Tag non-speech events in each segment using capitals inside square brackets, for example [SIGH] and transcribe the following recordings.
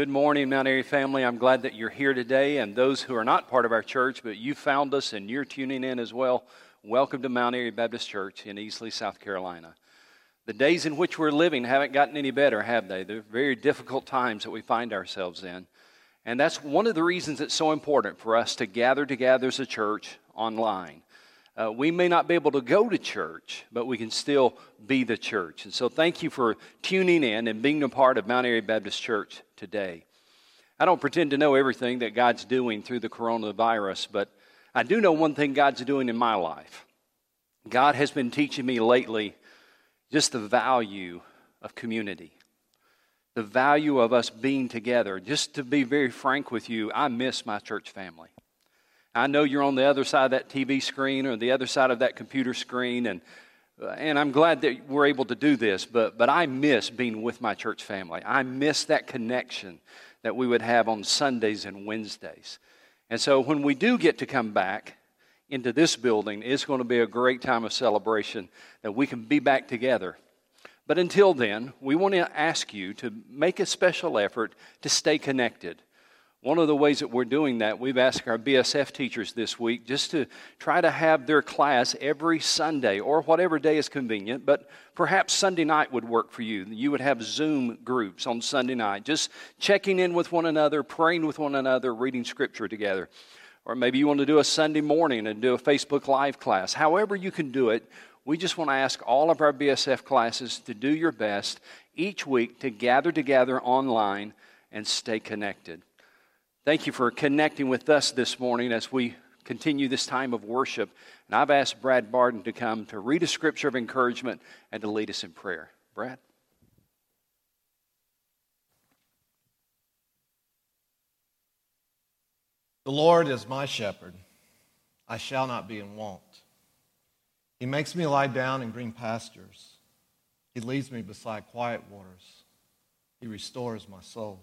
Good morning, Mount Airy family. I'm glad that you're here today, and those who are not part of our church, but you found us and you're tuning in as well. Welcome to Mount Airy Baptist Church in Easley, South Carolina. The days in which we're living haven't gotten any better, have they? They're very difficult times that we find ourselves in. And that's one of the reasons it's so important for us to gather together as a church online. Uh, we may not be able to go to church, but we can still be the church. And so, thank you for tuning in and being a part of Mount Airy Baptist Church today. I don't pretend to know everything that God's doing through the coronavirus, but I do know one thing God's doing in my life. God has been teaching me lately just the value of community, the value of us being together. Just to be very frank with you, I miss my church family. I know you're on the other side of that TV screen or the other side of that computer screen, and, and I'm glad that we're able to do this, but, but I miss being with my church family. I miss that connection that we would have on Sundays and Wednesdays. And so when we do get to come back into this building, it's going to be a great time of celebration that we can be back together. But until then, we want to ask you to make a special effort to stay connected. One of the ways that we're doing that, we've asked our BSF teachers this week just to try to have their class every Sunday or whatever day is convenient, but perhaps Sunday night would work for you. You would have Zoom groups on Sunday night, just checking in with one another, praying with one another, reading scripture together. Or maybe you want to do a Sunday morning and do a Facebook Live class. However, you can do it, we just want to ask all of our BSF classes to do your best each week to gather together online and stay connected. Thank you for connecting with us this morning as we continue this time of worship. And I've asked Brad Barden to come to read a scripture of encouragement and to lead us in prayer. Brad? The Lord is my shepherd. I shall not be in want. He makes me lie down in green pastures. He leads me beside quiet waters. He restores my soul.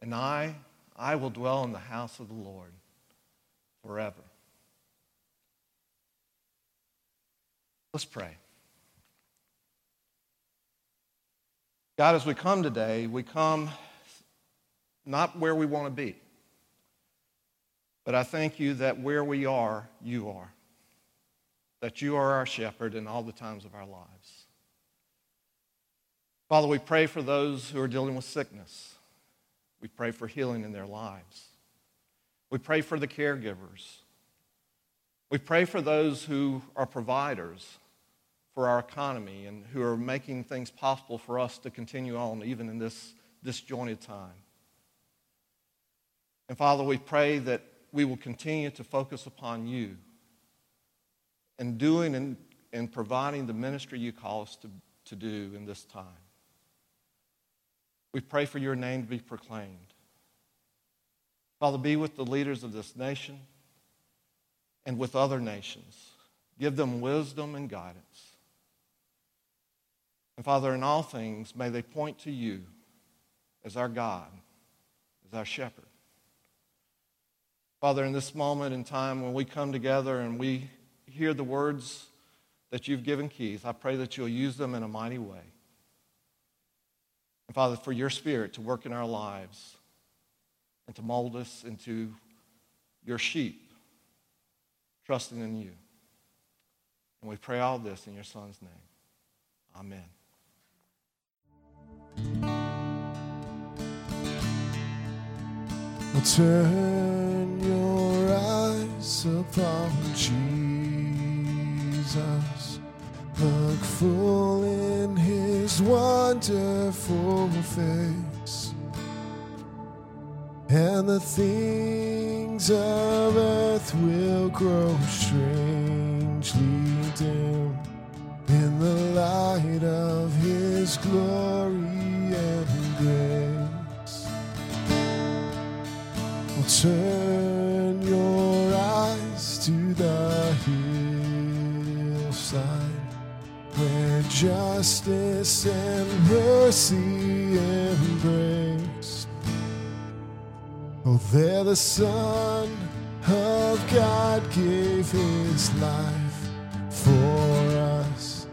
and I, I will dwell in the house of the Lord forever. Let's pray. God, as we come today, we come not where we want to be, but I thank you that where we are, you are. That you are our shepherd in all the times of our lives. Father, we pray for those who are dealing with sickness. We pray for healing in their lives. We pray for the caregivers. We pray for those who are providers for our economy and who are making things possible for us to continue on even in this disjointed time. And Father, we pray that we will continue to focus upon you and doing and, and providing the ministry you call us to, to do in this time. We pray for your name to be proclaimed. Father, be with the leaders of this nation and with other nations. Give them wisdom and guidance. And Father, in all things, may they point to you as our God, as our shepherd. Father, in this moment in time when we come together and we hear the words that you've given Keith, I pray that you'll use them in a mighty way. And Father, for your spirit to work in our lives and to mold us into your sheep, trusting in you. And we pray all this in your Son's name. Amen. Turn your eyes upon Jesus. Look full in his wonderful face and the things of earth will grow strangely dim in the light of his glory and grace. Turn justice and mercy embrace. Oh, there the Son of God gave his life for us,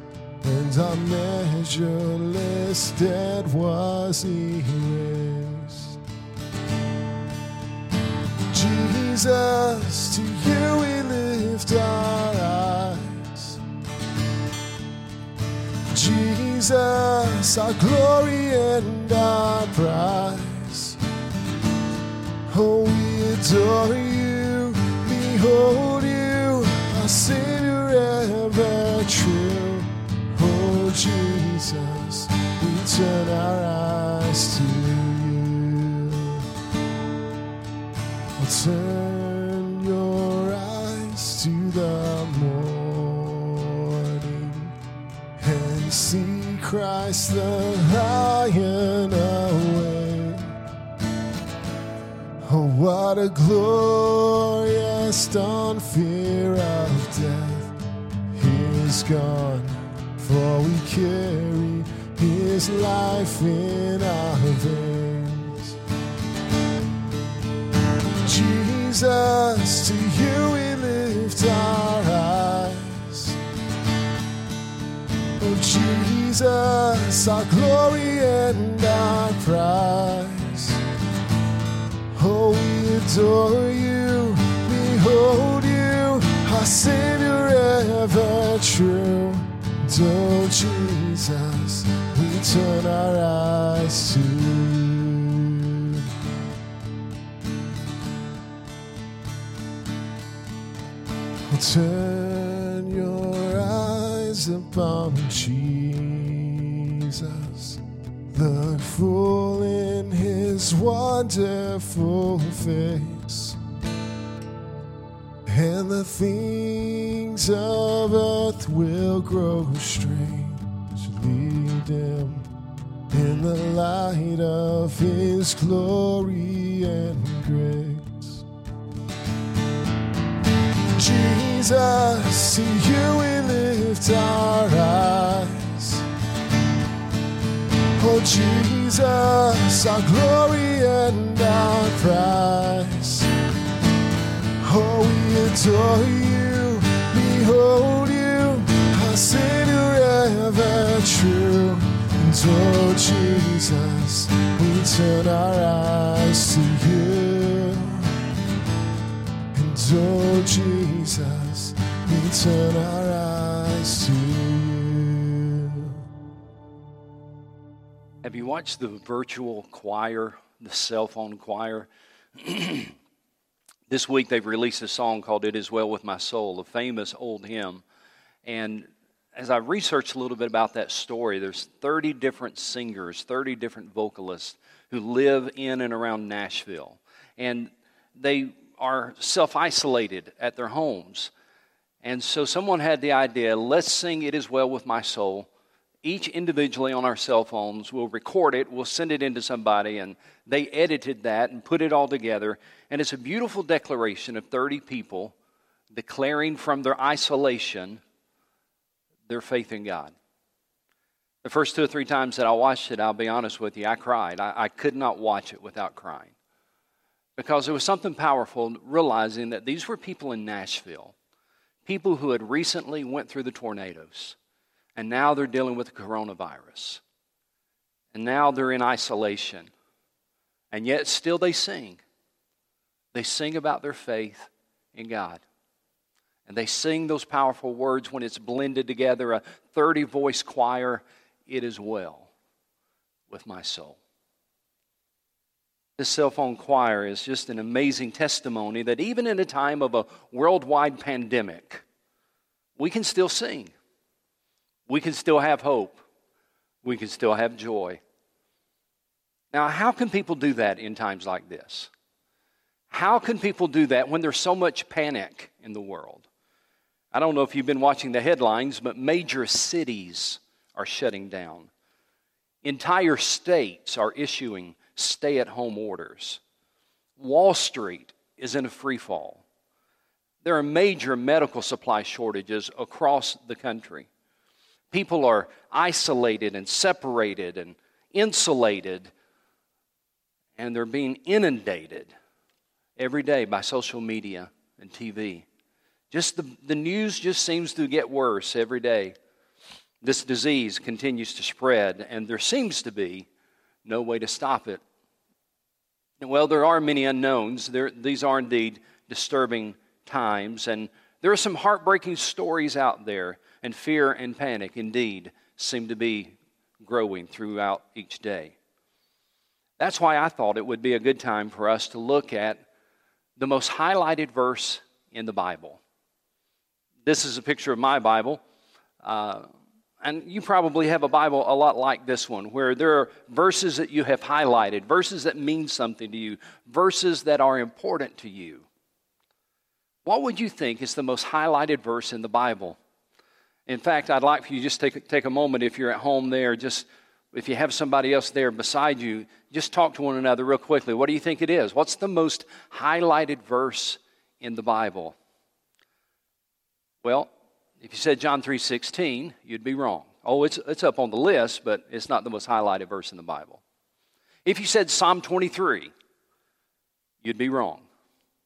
and our measureless debt was erased. Jesus, to you we lift our Jesus, our glory and our prize. Oh, we adore you, behold you, our Savior ever true. Oh, Jesus, we turn our eyes to you. Christ the Lion away. Oh, what a glorious dawn, fear of death He is gone, for we carry his life in our veins. Jesus, to you we lift our Jesus, our glory and our prize. Oh, we adore you, behold you, our Savior ever true. Oh, Jesus, we turn our eyes to you. Oh, turn full in his wonderful face. And the things of earth will grow strangely dim in the light of his glory and grace. Jesus, to you we lift our eyes. Oh, Jesus, our glory and our prize. Oh, we adore you, behold you, our Savior ever true. And oh, Jesus, we turn our eyes to you. And oh, Jesus, we turn our eyes to you. Have you watched the virtual choir, the cell phone choir? [CLEARS THROAT] this week they've released a song called It Is Well With My Soul, a famous old hymn. And as I researched a little bit about that story, there's 30 different singers, 30 different vocalists who live in and around Nashville. And they are self isolated at their homes. And so someone had the idea let's sing It Is Well With My Soul each individually on our cell phones. We'll record it, we'll send it into somebody, and they edited that and put it all together. And it's a beautiful declaration of 30 people declaring from their isolation their faith in God. The first two or three times that I watched it, I'll be honest with you, I cried. I, I could not watch it without crying. Because there was something powerful realizing that these were people in Nashville, people who had recently went through the tornadoes and now they're dealing with the coronavirus. And now they're in isolation. And yet still they sing. They sing about their faith in God. And they sing those powerful words when it's blended together a 30 voice choir. It is well with my soul. This cell phone choir is just an amazing testimony that even in a time of a worldwide pandemic, we can still sing. We can still have hope. We can still have joy. Now, how can people do that in times like this? How can people do that when there's so much panic in the world? I don't know if you've been watching the headlines, but major cities are shutting down. Entire states are issuing stay at home orders. Wall Street is in a free fall. There are major medical supply shortages across the country. People are isolated and separated and insulated, and they're being inundated every day by social media and TV. Just the, the news just seems to get worse every day. This disease continues to spread, and there seems to be no way to stop it. Well, there are many unknowns. There, these are indeed disturbing times, and there are some heartbreaking stories out there, and fear and panic indeed seem to be growing throughout each day. That's why I thought it would be a good time for us to look at the most highlighted verse in the Bible. This is a picture of my Bible. Uh, and you probably have a Bible a lot like this one, where there are verses that you have highlighted, verses that mean something to you, verses that are important to you. What would you think is the most highlighted verse in the Bible? In fact, I'd like for you just take, take a moment if you're at home there, just if you have somebody else there beside you, just talk to one another real quickly. What do you think it is? What's the most highlighted verse in the Bible? Well, if you said John 3:16, you'd be wrong. Oh, it's, it's up on the list, but it's not the most highlighted verse in the Bible. If you said Psalm 23, you'd be wrong.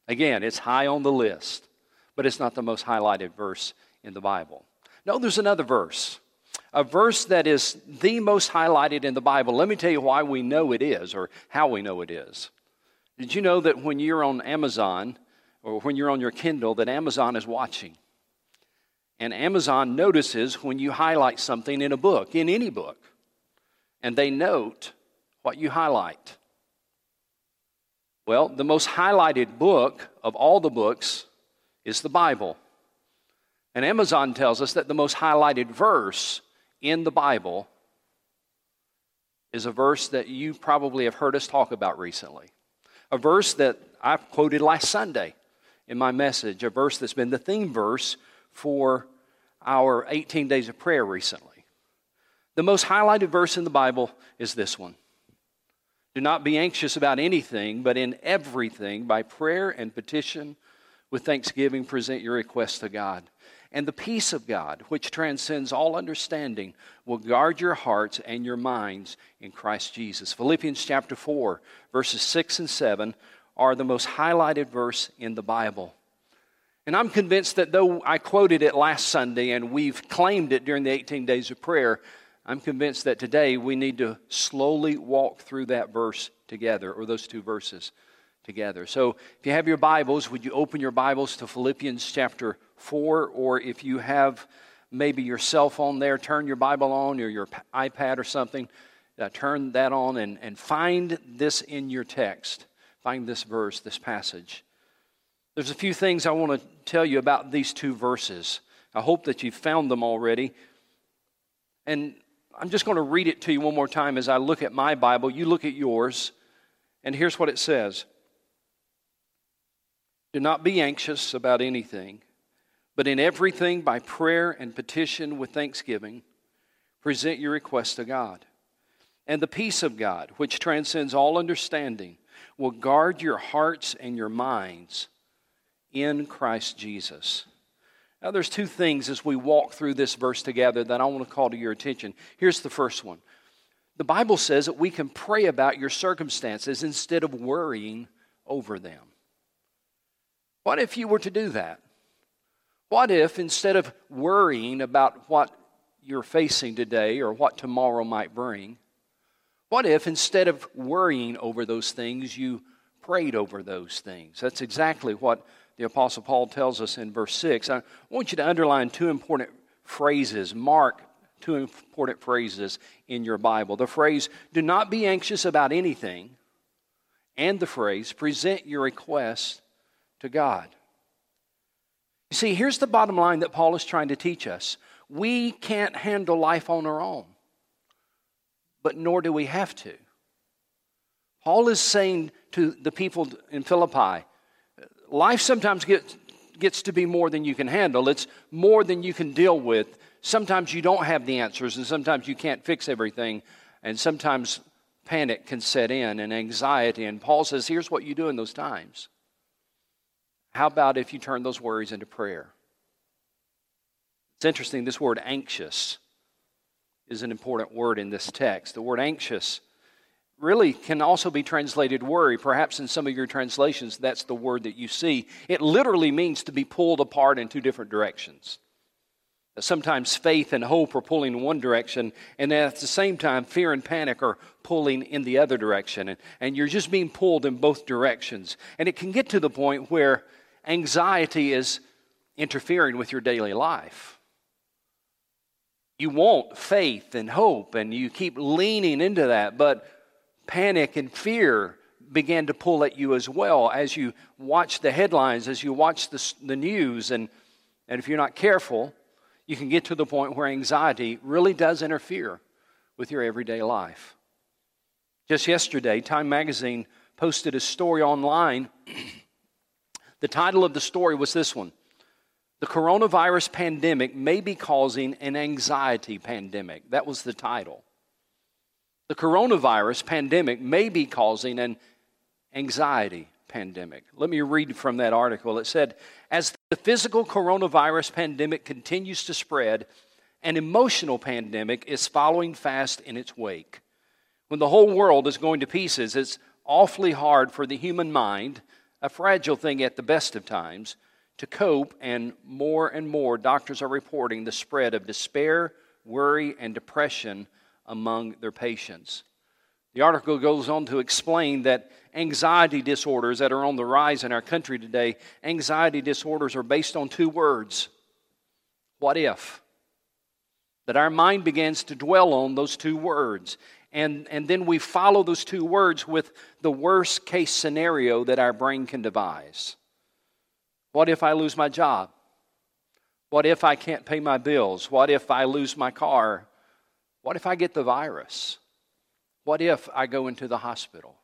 Again, it's high on the list, but it's not the most highlighted verse in the Bible. No, there's another verse, a verse that is the most highlighted in the Bible. Let me tell you why we know it is, or how we know it is. Did you know that when you're on Amazon, or when you're on your Kindle, that Amazon is watching? And Amazon notices when you highlight something in a book, in any book, and they note what you highlight. Well, the most highlighted book of all the books is the Bible. And Amazon tells us that the most highlighted verse in the Bible is a verse that you probably have heard us talk about recently. A verse that I quoted last Sunday in my message, a verse that's been the theme verse for our 18 days of prayer recently. The most highlighted verse in the Bible is this one Do not be anxious about anything, but in everything, by prayer and petition, with thanksgiving, present your requests to God. And the peace of God, which transcends all understanding, will guard your hearts and your minds in Christ Jesus. Philippians chapter 4, verses 6 and 7 are the most highlighted verse in the Bible. And I'm convinced that though I quoted it last Sunday and we've claimed it during the 18 days of prayer, I'm convinced that today we need to slowly walk through that verse together, or those two verses together. So if you have your Bibles, would you open your Bibles to Philippians chapter 4? Or if you have maybe your cell phone there, turn your Bible on or your iPad or something, uh, turn that on and, and find this in your text. Find this verse, this passage. There's a few things I want to tell you about these two verses. I hope that you've found them already. And I'm just going to read it to you one more time as I look at my Bible. You look at yours. And here's what it says Do not be anxious about anything, but in everything, by prayer and petition with thanksgiving, present your requests to God. And the peace of God, which transcends all understanding, will guard your hearts and your minds in Christ Jesus. Now, there's two things as we walk through this verse together that I want to call to your attention. Here's the first one The Bible says that we can pray about your circumstances instead of worrying over them. What if you were to do that? What if instead of worrying about what you're facing today or what tomorrow might bring, what if instead of worrying over those things, you prayed over those things? That's exactly what the Apostle Paul tells us in verse 6. I want you to underline two important phrases, mark two important phrases in your Bible. The phrase, do not be anxious about anything, and the phrase, present your request to God. You see, here's the bottom line that Paul is trying to teach us we can't handle life on our own, but nor do we have to. Paul is saying to the people in Philippi, life sometimes gets, gets to be more than you can handle. It's more than you can deal with. Sometimes you don't have the answers, and sometimes you can't fix everything, and sometimes panic can set in and anxiety. And Paul says, here's what you do in those times How about if you turn those worries into prayer? It's interesting, this word anxious is an important word in this text. The word anxious really can also be translated worry. Perhaps in some of your translations, that's the word that you see. It literally means to be pulled apart in two different directions. Sometimes faith and hope are pulling in one direction, and at the same time, fear and panic are pulling in the other direction. And, and you're just being pulled in both directions. And it can get to the point where anxiety is interfering with your daily life. You want faith and hope, and you keep leaning into that, but panic and fear began to pull at you as well as you watch the headlines, as you watch the, the news. And, and if you're not careful, you can get to the point where anxiety really does interfere with your everyday life. Just yesterday, Time Magazine posted a story online. The title of the story was this one the coronavirus pandemic may be causing an anxiety pandemic. That was the title. The coronavirus pandemic may be causing an anxiety pandemic. Let me read from that article. It said, As the physical coronavirus pandemic continues to spread, an emotional pandemic is following fast in its wake. When the whole world is going to pieces, it's awfully hard for the human mind, a fragile thing at the best of times, to cope, and more and more doctors are reporting the spread of despair, worry, and depression among their patients. The article goes on to explain that anxiety disorders that are on the rise in our country today, anxiety disorders are based on two words what if? That our mind begins to dwell on those two words. And, and then we follow those two words with the worst case scenario that our brain can devise. What if I lose my job? What if I can't pay my bills? What if I lose my car? What if I get the virus? What if I go into the hospital?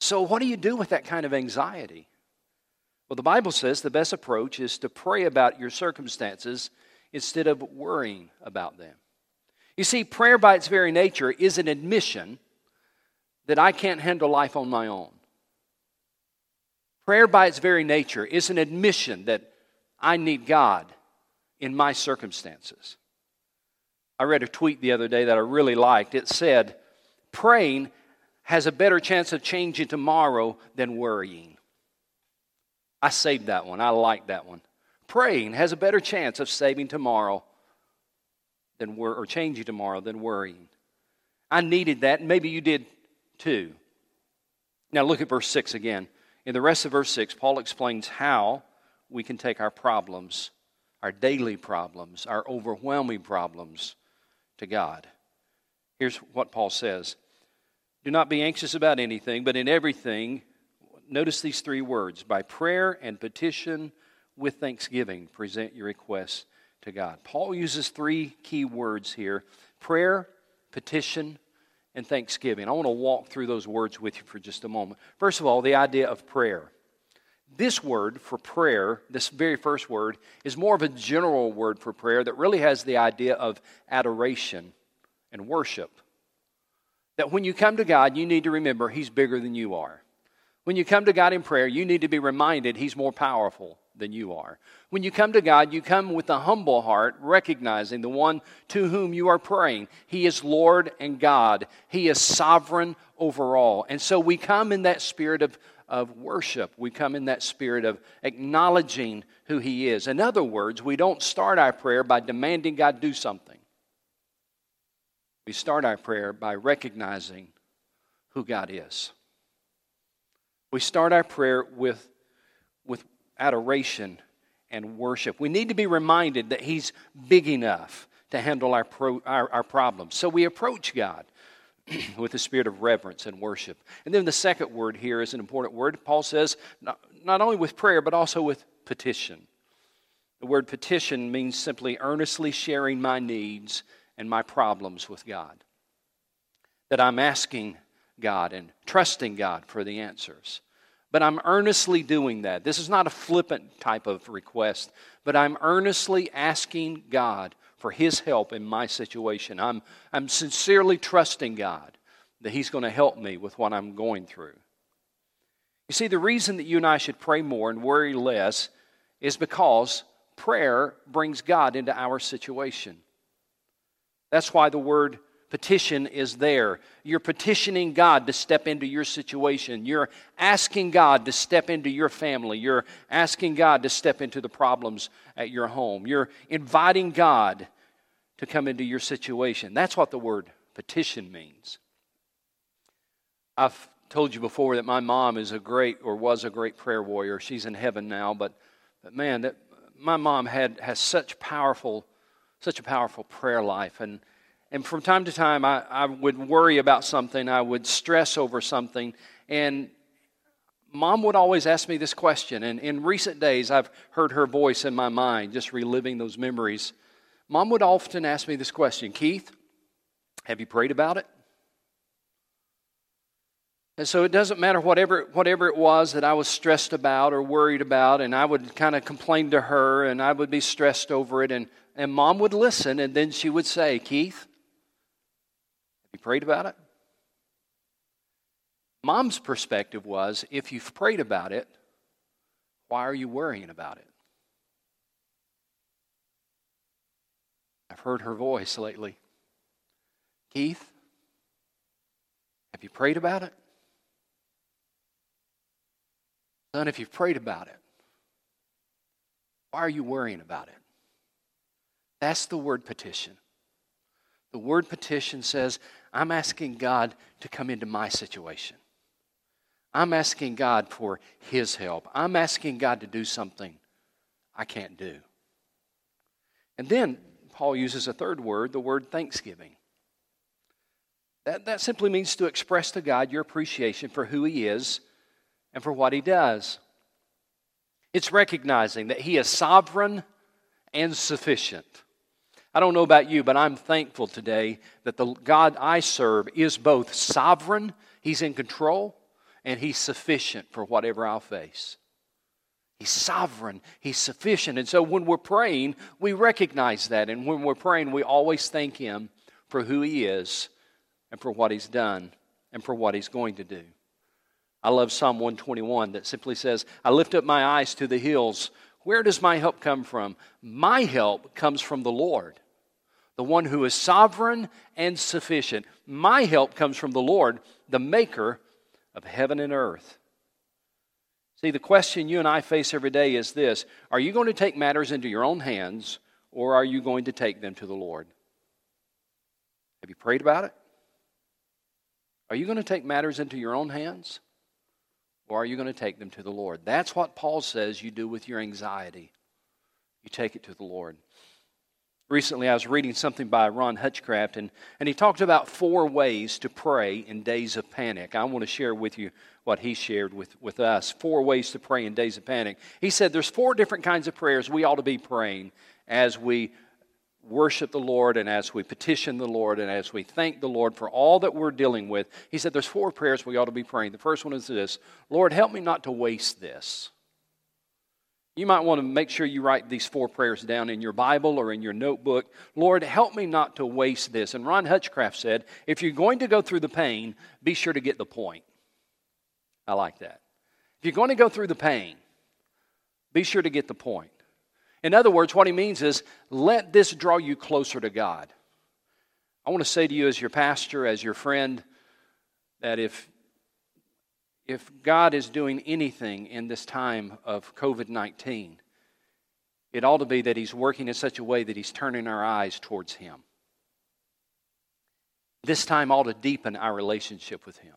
So, what do you do with that kind of anxiety? Well, the Bible says the best approach is to pray about your circumstances instead of worrying about them. You see, prayer by its very nature is an admission that I can't handle life on my own. Prayer, by its very nature, is an admission that I need God in my circumstances. I read a tweet the other day that I really liked. It said, Praying has a better chance of changing tomorrow than worrying. I saved that one. I like that one. Praying has a better chance of saving tomorrow than wor- or change you tomorrow than worrying. I needed that, maybe you did too. Now look at verse 6 again. In the rest of verse 6, Paul explains how we can take our problems, our daily problems, our overwhelming problems, to God. Here's what Paul says Do not be anxious about anything, but in everything, notice these three words by prayer and petition with thanksgiving, present your requests to God. Paul uses three key words here prayer, petition, and thanksgiving. I want to walk through those words with you for just a moment. First of all, the idea of prayer. This word for prayer, this very first word, is more of a general word for prayer that really has the idea of adoration and worship. That when you come to God, you need to remember He's bigger than you are. When you come to God in prayer, you need to be reminded He's more powerful than you are. When you come to God, you come with a humble heart, recognizing the one to whom you are praying. He is Lord and God, He is sovereign over all. And so we come in that spirit of, of worship. We come in that spirit of acknowledging who He is. In other words, we don't start our prayer by demanding God do something. We start our prayer by recognizing who God is. We start our prayer with, with adoration and worship. We need to be reminded that He's big enough to handle our, pro, our, our problems. So we approach God [CLEARS THROAT] with a spirit of reverence and worship. And then the second word here is an important word. Paul says, not, not only with prayer, but also with petition. The word petition means simply earnestly sharing my needs and my problems with God. That I'm asking God and trusting God for the answers. But I'm earnestly doing that. This is not a flippant type of request, but I'm earnestly asking God for His help in my situation. I'm, I'm sincerely trusting God that He's going to help me with what I'm going through. You see, the reason that you and I should pray more and worry less is because prayer brings God into our situation. That's why the word petition is there. You're petitioning God to step into your situation. You're asking God to step into your family. You're asking God to step into the problems at your home. You're inviting God to come into your situation. That's what the word petition means. I've told you before that my mom is a great or was a great prayer warrior. She's in heaven now, but, but man, that my mom had has such powerful, such a powerful prayer life. And and from time to time I, I would worry about something, I would stress over something, and mom would always ask me this question. And in recent days I've heard her voice in my mind, just reliving those memories. Mom would often ask me this question Keith, have you prayed about it? And so it doesn't matter whatever, whatever it was that I was stressed about or worried about, and I would kind of complain to her and I would be stressed over it. And, and mom would listen, and then she would say, Keith, prayed about it? Mom's perspective was if you've prayed about it, why are you worrying about it? I've heard her voice lately. Keith, have you prayed about it? Son, if you've prayed about it, why are you worrying about it? That's the word petition. The word petition says, I'm asking God to come into my situation. I'm asking God for His help. I'm asking God to do something I can't do. And then Paul uses a third word, the word thanksgiving. That, that simply means to express to God your appreciation for who He is and for what he does. It's recognizing that he is sovereign and sufficient. I don't know about you, but I'm thankful today that the God I serve is both sovereign, he's in control, and he's sufficient for whatever I'll face. He's sovereign, he's sufficient. And so when we're praying, we recognize that. And when we're praying, we always thank him for who he is and for what he's done and for what he's going to do. I love Psalm 121 that simply says, I lift up my eyes to the hills. Where does my help come from? My help comes from the Lord, the one who is sovereign and sufficient. My help comes from the Lord, the maker of heaven and earth. See, the question you and I face every day is this Are you going to take matters into your own hands, or are you going to take them to the Lord? Have you prayed about it? Are you going to take matters into your own hands? Or are you going to take them to the Lord? That's what Paul says you do with your anxiety. You take it to the Lord. Recently, I was reading something by Ron Hutchcraft, and, and he talked about four ways to pray in days of panic. I want to share with you what he shared with, with us. Four ways to pray in days of panic. He said there's four different kinds of prayers we ought to be praying as we worship the Lord and as we petition the Lord and as we thank the Lord for all that we're dealing with, he said there's four prayers we ought to be praying. The first one is this Lord, help me not to waste this. You might want to make sure you write these four prayers down in your Bible or in your notebook. Lord, help me not to waste this. And Ron Hutchcraft said, if you're going to go through the pain, be sure to get the point. I like that. If you're going to go through the pain, be sure to get the point. In other words, what he means is let this draw you closer to God. I want to say to you, as your pastor, as your friend, that if, if God is doing anything in this time of COVID 19, it ought to be that He's working in such a way that He's turning our eyes towards Him. This time ought to deepen our relationship with Him.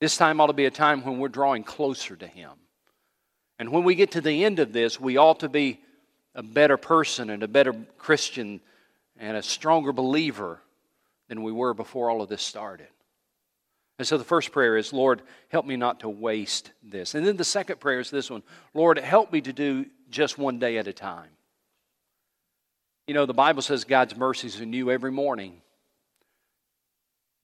This time ought to be a time when we're drawing closer to Him. And when we get to the end of this, we ought to be a better person and a better Christian and a stronger believer than we were before all of this started. And so the first prayer is, Lord, help me not to waste this. And then the second prayer is this one Lord, help me to do just one day at a time. You know, the Bible says God's mercies are new every morning.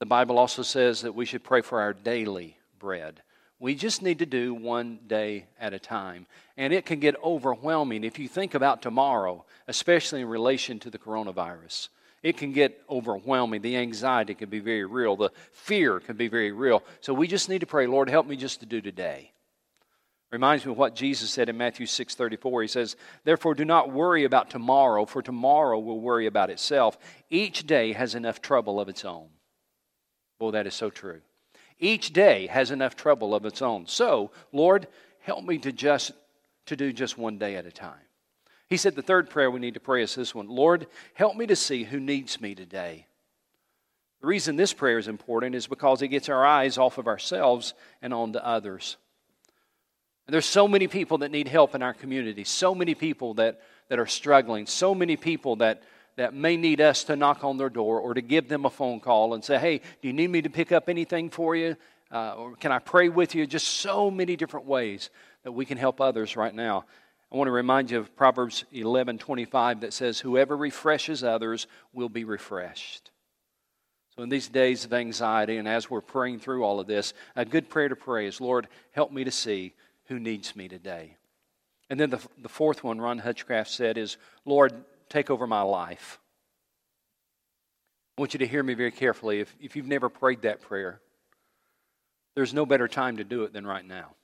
The Bible also says that we should pray for our daily bread. We just need to do one day at a time. And it can get overwhelming if you think about tomorrow, especially in relation to the coronavirus. It can get overwhelming. The anxiety can be very real. The fear can be very real. So we just need to pray, Lord, help me just to do today. Reminds me of what Jesus said in Matthew 6:34. He says, "Therefore do not worry about tomorrow, for tomorrow will worry about itself. Each day has enough trouble of its own." Boy, that is so true. Each day has enough trouble of its own. So, Lord, help me to just to do just one day at a time. He said the third prayer we need to pray is this one Lord, help me to see who needs me today. The reason this prayer is important is because it gets our eyes off of ourselves and onto others. And there's so many people that need help in our community, so many people that, that are struggling, so many people that, that may need us to knock on their door or to give them a phone call and say, hey, do you need me to pick up anything for you? Uh, or can I pray with you? Just so many different ways that we can help others right now. I want to remind you of Proverbs 11 25 that says, Whoever refreshes others will be refreshed. So, in these days of anxiety, and as we're praying through all of this, a good prayer to pray is, Lord, help me to see who needs me today. And then the, the fourth one, Ron Hutchcraft said, is, Lord, take over my life. I want you to hear me very carefully. If, if you've never prayed that prayer, there's no better time to do it than right now.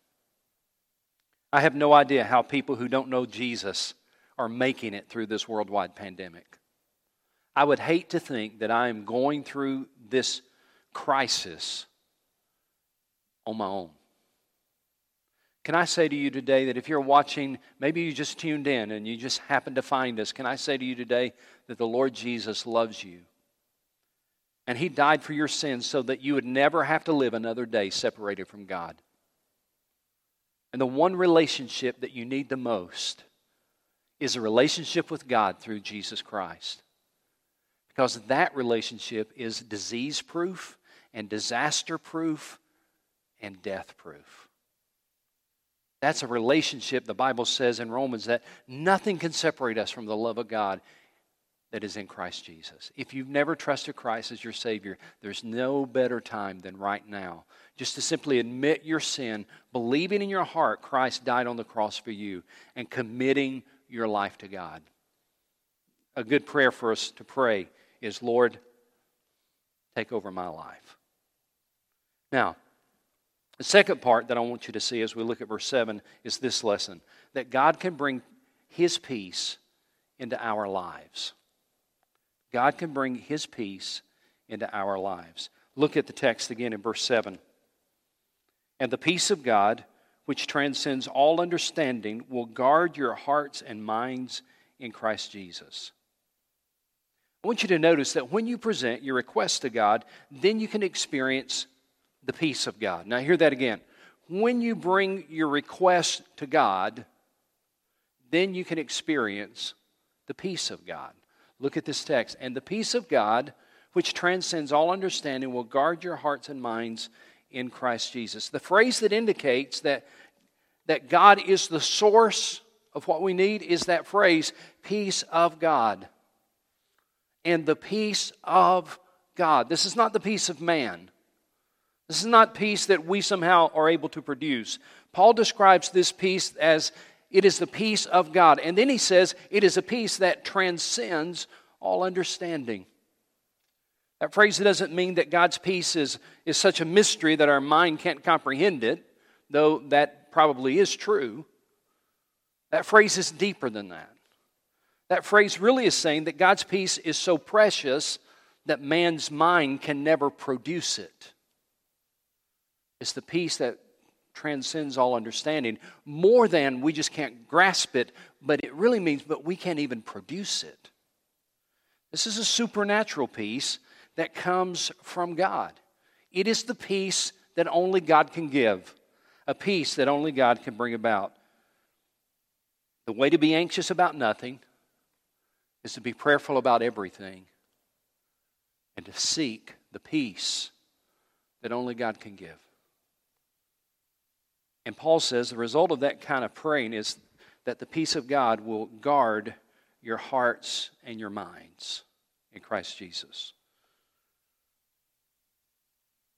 I have no idea how people who don't know Jesus are making it through this worldwide pandemic. I would hate to think that I am going through this crisis on my own. Can I say to you today that if you're watching, maybe you just tuned in and you just happened to find us, can I say to you today that the Lord Jesus loves you? And He died for your sins so that you would never have to live another day separated from God. And the one relationship that you need the most is a relationship with God through Jesus Christ. Because that relationship is disease proof and disaster proof and death proof. That's a relationship, the Bible says in Romans, that nothing can separate us from the love of God that is in Christ Jesus. If you've never trusted Christ as your Savior, there's no better time than right now just to simply admit your sin, believing in your heart Christ died on the cross for you, and committing your life to God. A good prayer for us to pray is Lord, take over my life. Now, the second part that I want you to see as we look at verse 7 is this lesson that God can bring His peace into our lives. God can bring His peace into our lives. Look at the text again in verse 7. And the peace of God, which transcends all understanding, will guard your hearts and minds in Christ Jesus. I want you to notice that when you present your request to God, then you can experience the peace of God. Now, hear that again. When you bring your request to God, then you can experience the peace of God. Look at this text. And the peace of God, which transcends all understanding, will guard your hearts and minds in Christ Jesus. The phrase that indicates that, that God is the source of what we need is that phrase, peace of God. And the peace of God. This is not the peace of man. This is not peace that we somehow are able to produce. Paul describes this peace as it is the peace of God. And then he says it is a peace that transcends all understanding. That phrase doesn't mean that God's peace is, is such a mystery that our mind can't comprehend it, though that probably is true. That phrase is deeper than that. That phrase really is saying that God's peace is so precious that man's mind can never produce it. It's the peace that transcends all understanding, more than we just can't grasp it, but it really means, but we can't even produce it. This is a supernatural peace that comes from God. It is the peace that only God can give, a peace that only God can bring about. The way to be anxious about nothing is to be prayerful about everything and to seek the peace that only God can give. And Paul says the result of that kind of praying is that the peace of God will guard your hearts and your minds in Christ Jesus.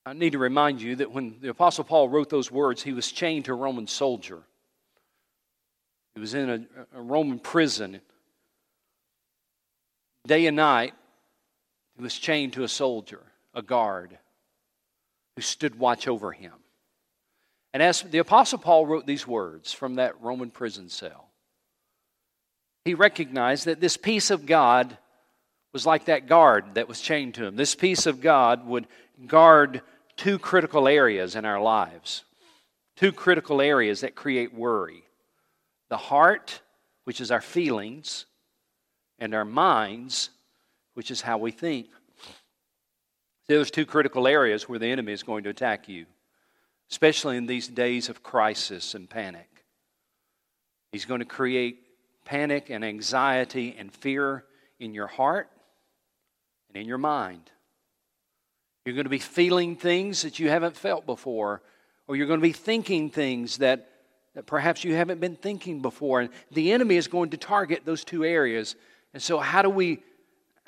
I need to remind you that when the Apostle Paul wrote those words, he was chained to a Roman soldier. He was in a, a Roman prison. Day and night, He was chained to a soldier, a guard, who stood watch over him. And as the Apostle Paul wrote these words from that Roman prison cell, he recognized that this peace of God was like that guard that was chained to him. This peace of God would guard two critical areas in our lives, two critical areas that create worry the heart, which is our feelings, and our minds, which is how we think. There's two critical areas where the enemy is going to attack you especially in these days of crisis and panic. He's going to create panic and anxiety and fear in your heart and in your mind. You're going to be feeling things that you haven't felt before, or you're going to be thinking things that, that perhaps you haven't been thinking before. And the enemy is going to target those two areas. And so, how do we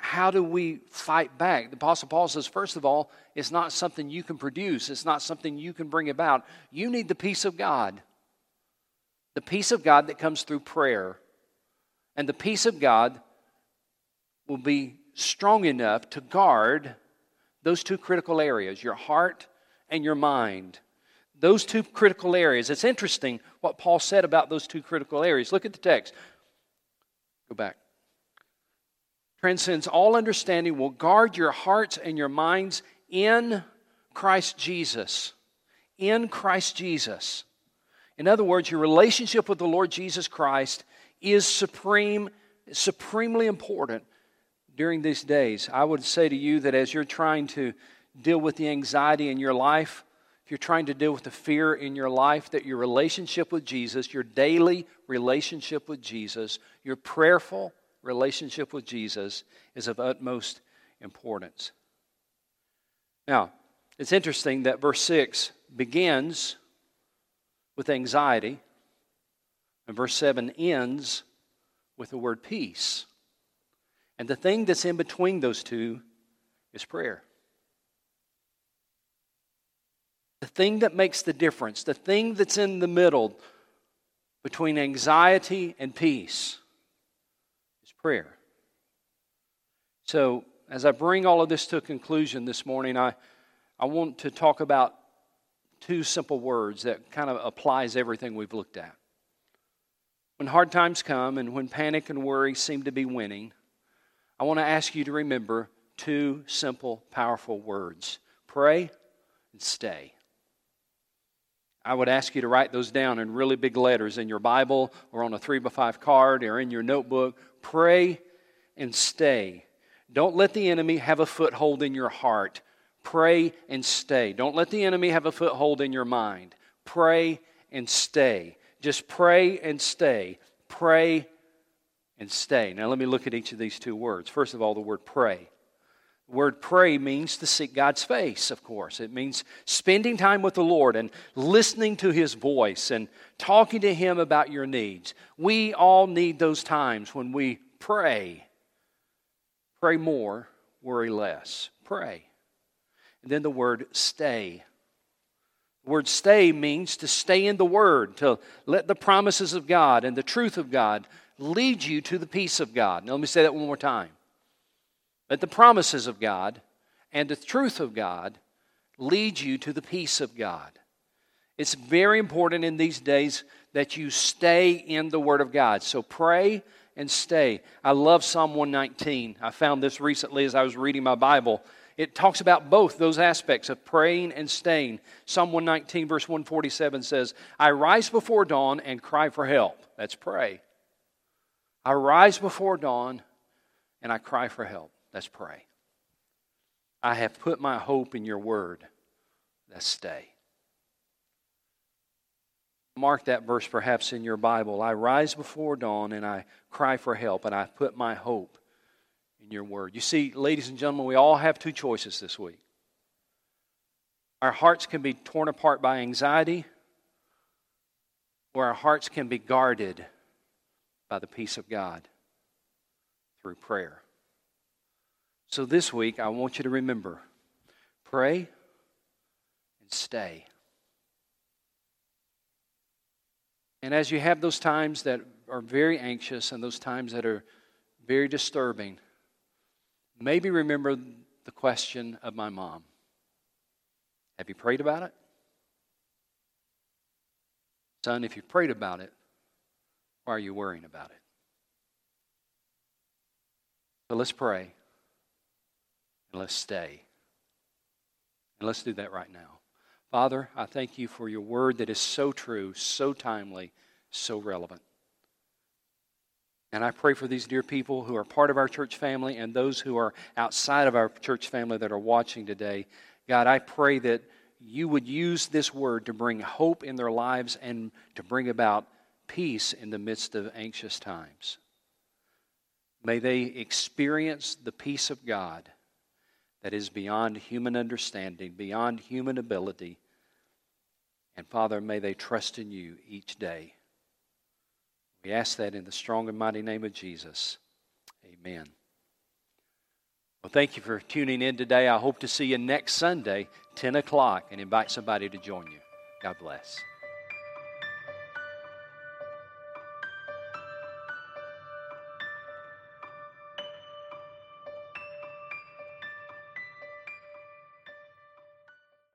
how do we fight back? The Apostle Paul says, first of all, it's not something you can produce, it's not something you can bring about. You need the peace of God. The peace of God that comes through prayer. And the peace of God will be strong enough to guard those two critical areas your heart and your mind. Those two critical areas. It's interesting what Paul said about those two critical areas. Look at the text. Go back transcends all understanding, will guard your hearts and your minds in Christ Jesus. In Christ Jesus. In other words, your relationship with the Lord Jesus Christ is supreme, supremely important during these days. I would say to you that as you're trying to deal with the anxiety in your life, if you're trying to deal with the fear in your life, that your relationship with Jesus, your daily relationship with Jesus, your prayerful, relationship with Jesus is of utmost importance. Now, it's interesting that verse 6 begins with anxiety, and verse 7 ends with the word peace. And the thing that's in between those two is prayer. The thing that makes the difference, the thing that's in the middle between anxiety and peace, prayer. So, as I bring all of this to a conclusion this morning, I, I want to talk about two simple words that kind of applies everything we've looked at. When hard times come and when panic and worry seem to be winning, I want to ask you to remember two simple, powerful words pray and stay. I would ask you to write those down in really big letters in your Bible or on a three by five card or in your notebook. Pray and stay. Don't let the enemy have a foothold in your heart. Pray and stay. Don't let the enemy have a foothold in your mind. Pray and stay. Just pray and stay. Pray and stay. Now, let me look at each of these two words. First of all, the word pray. The word pray means to seek God's face, of course. It means spending time with the Lord and listening to His voice and talking to Him about your needs. We all need those times when we pray. Pray more, worry less. Pray. And then the word stay. The word stay means to stay in the Word, to let the promises of God and the truth of God lead you to the peace of God. Now, let me say that one more time. Let the promises of God and the truth of God lead you to the peace of God. It's very important in these days that you stay in the Word of God. So pray and stay. I love Psalm 119. I found this recently as I was reading my Bible. It talks about both those aspects of praying and staying. Psalm 119, verse 147 says, I rise before dawn and cry for help. That's pray. I rise before dawn and I cry for help. Let's pray. I have put my hope in your word. Let's stay. Mark that verse perhaps in your Bible. I rise before dawn and I cry for help, and I put my hope in your word. You see, ladies and gentlemen, we all have two choices this week. Our hearts can be torn apart by anxiety, or our hearts can be guarded by the peace of God through prayer. So this week, I want you to remember pray and stay. And as you have those times that are very anxious and those times that are very disturbing, maybe remember the question of my mom Have you prayed about it? Son, if you prayed about it, why are you worrying about it? So let's pray and let's stay. And let's do that right now. Father, I thank you for your word that is so true, so timely, so relevant. And I pray for these dear people who are part of our church family and those who are outside of our church family that are watching today. God, I pray that you would use this word to bring hope in their lives and to bring about peace in the midst of anxious times. May they experience the peace of God that is beyond human understanding, beyond human ability. And Father, may they trust in you each day. We ask that in the strong and mighty name of Jesus. Amen. Well, thank you for tuning in today. I hope to see you next Sunday, 10 o'clock, and invite somebody to join you. God bless.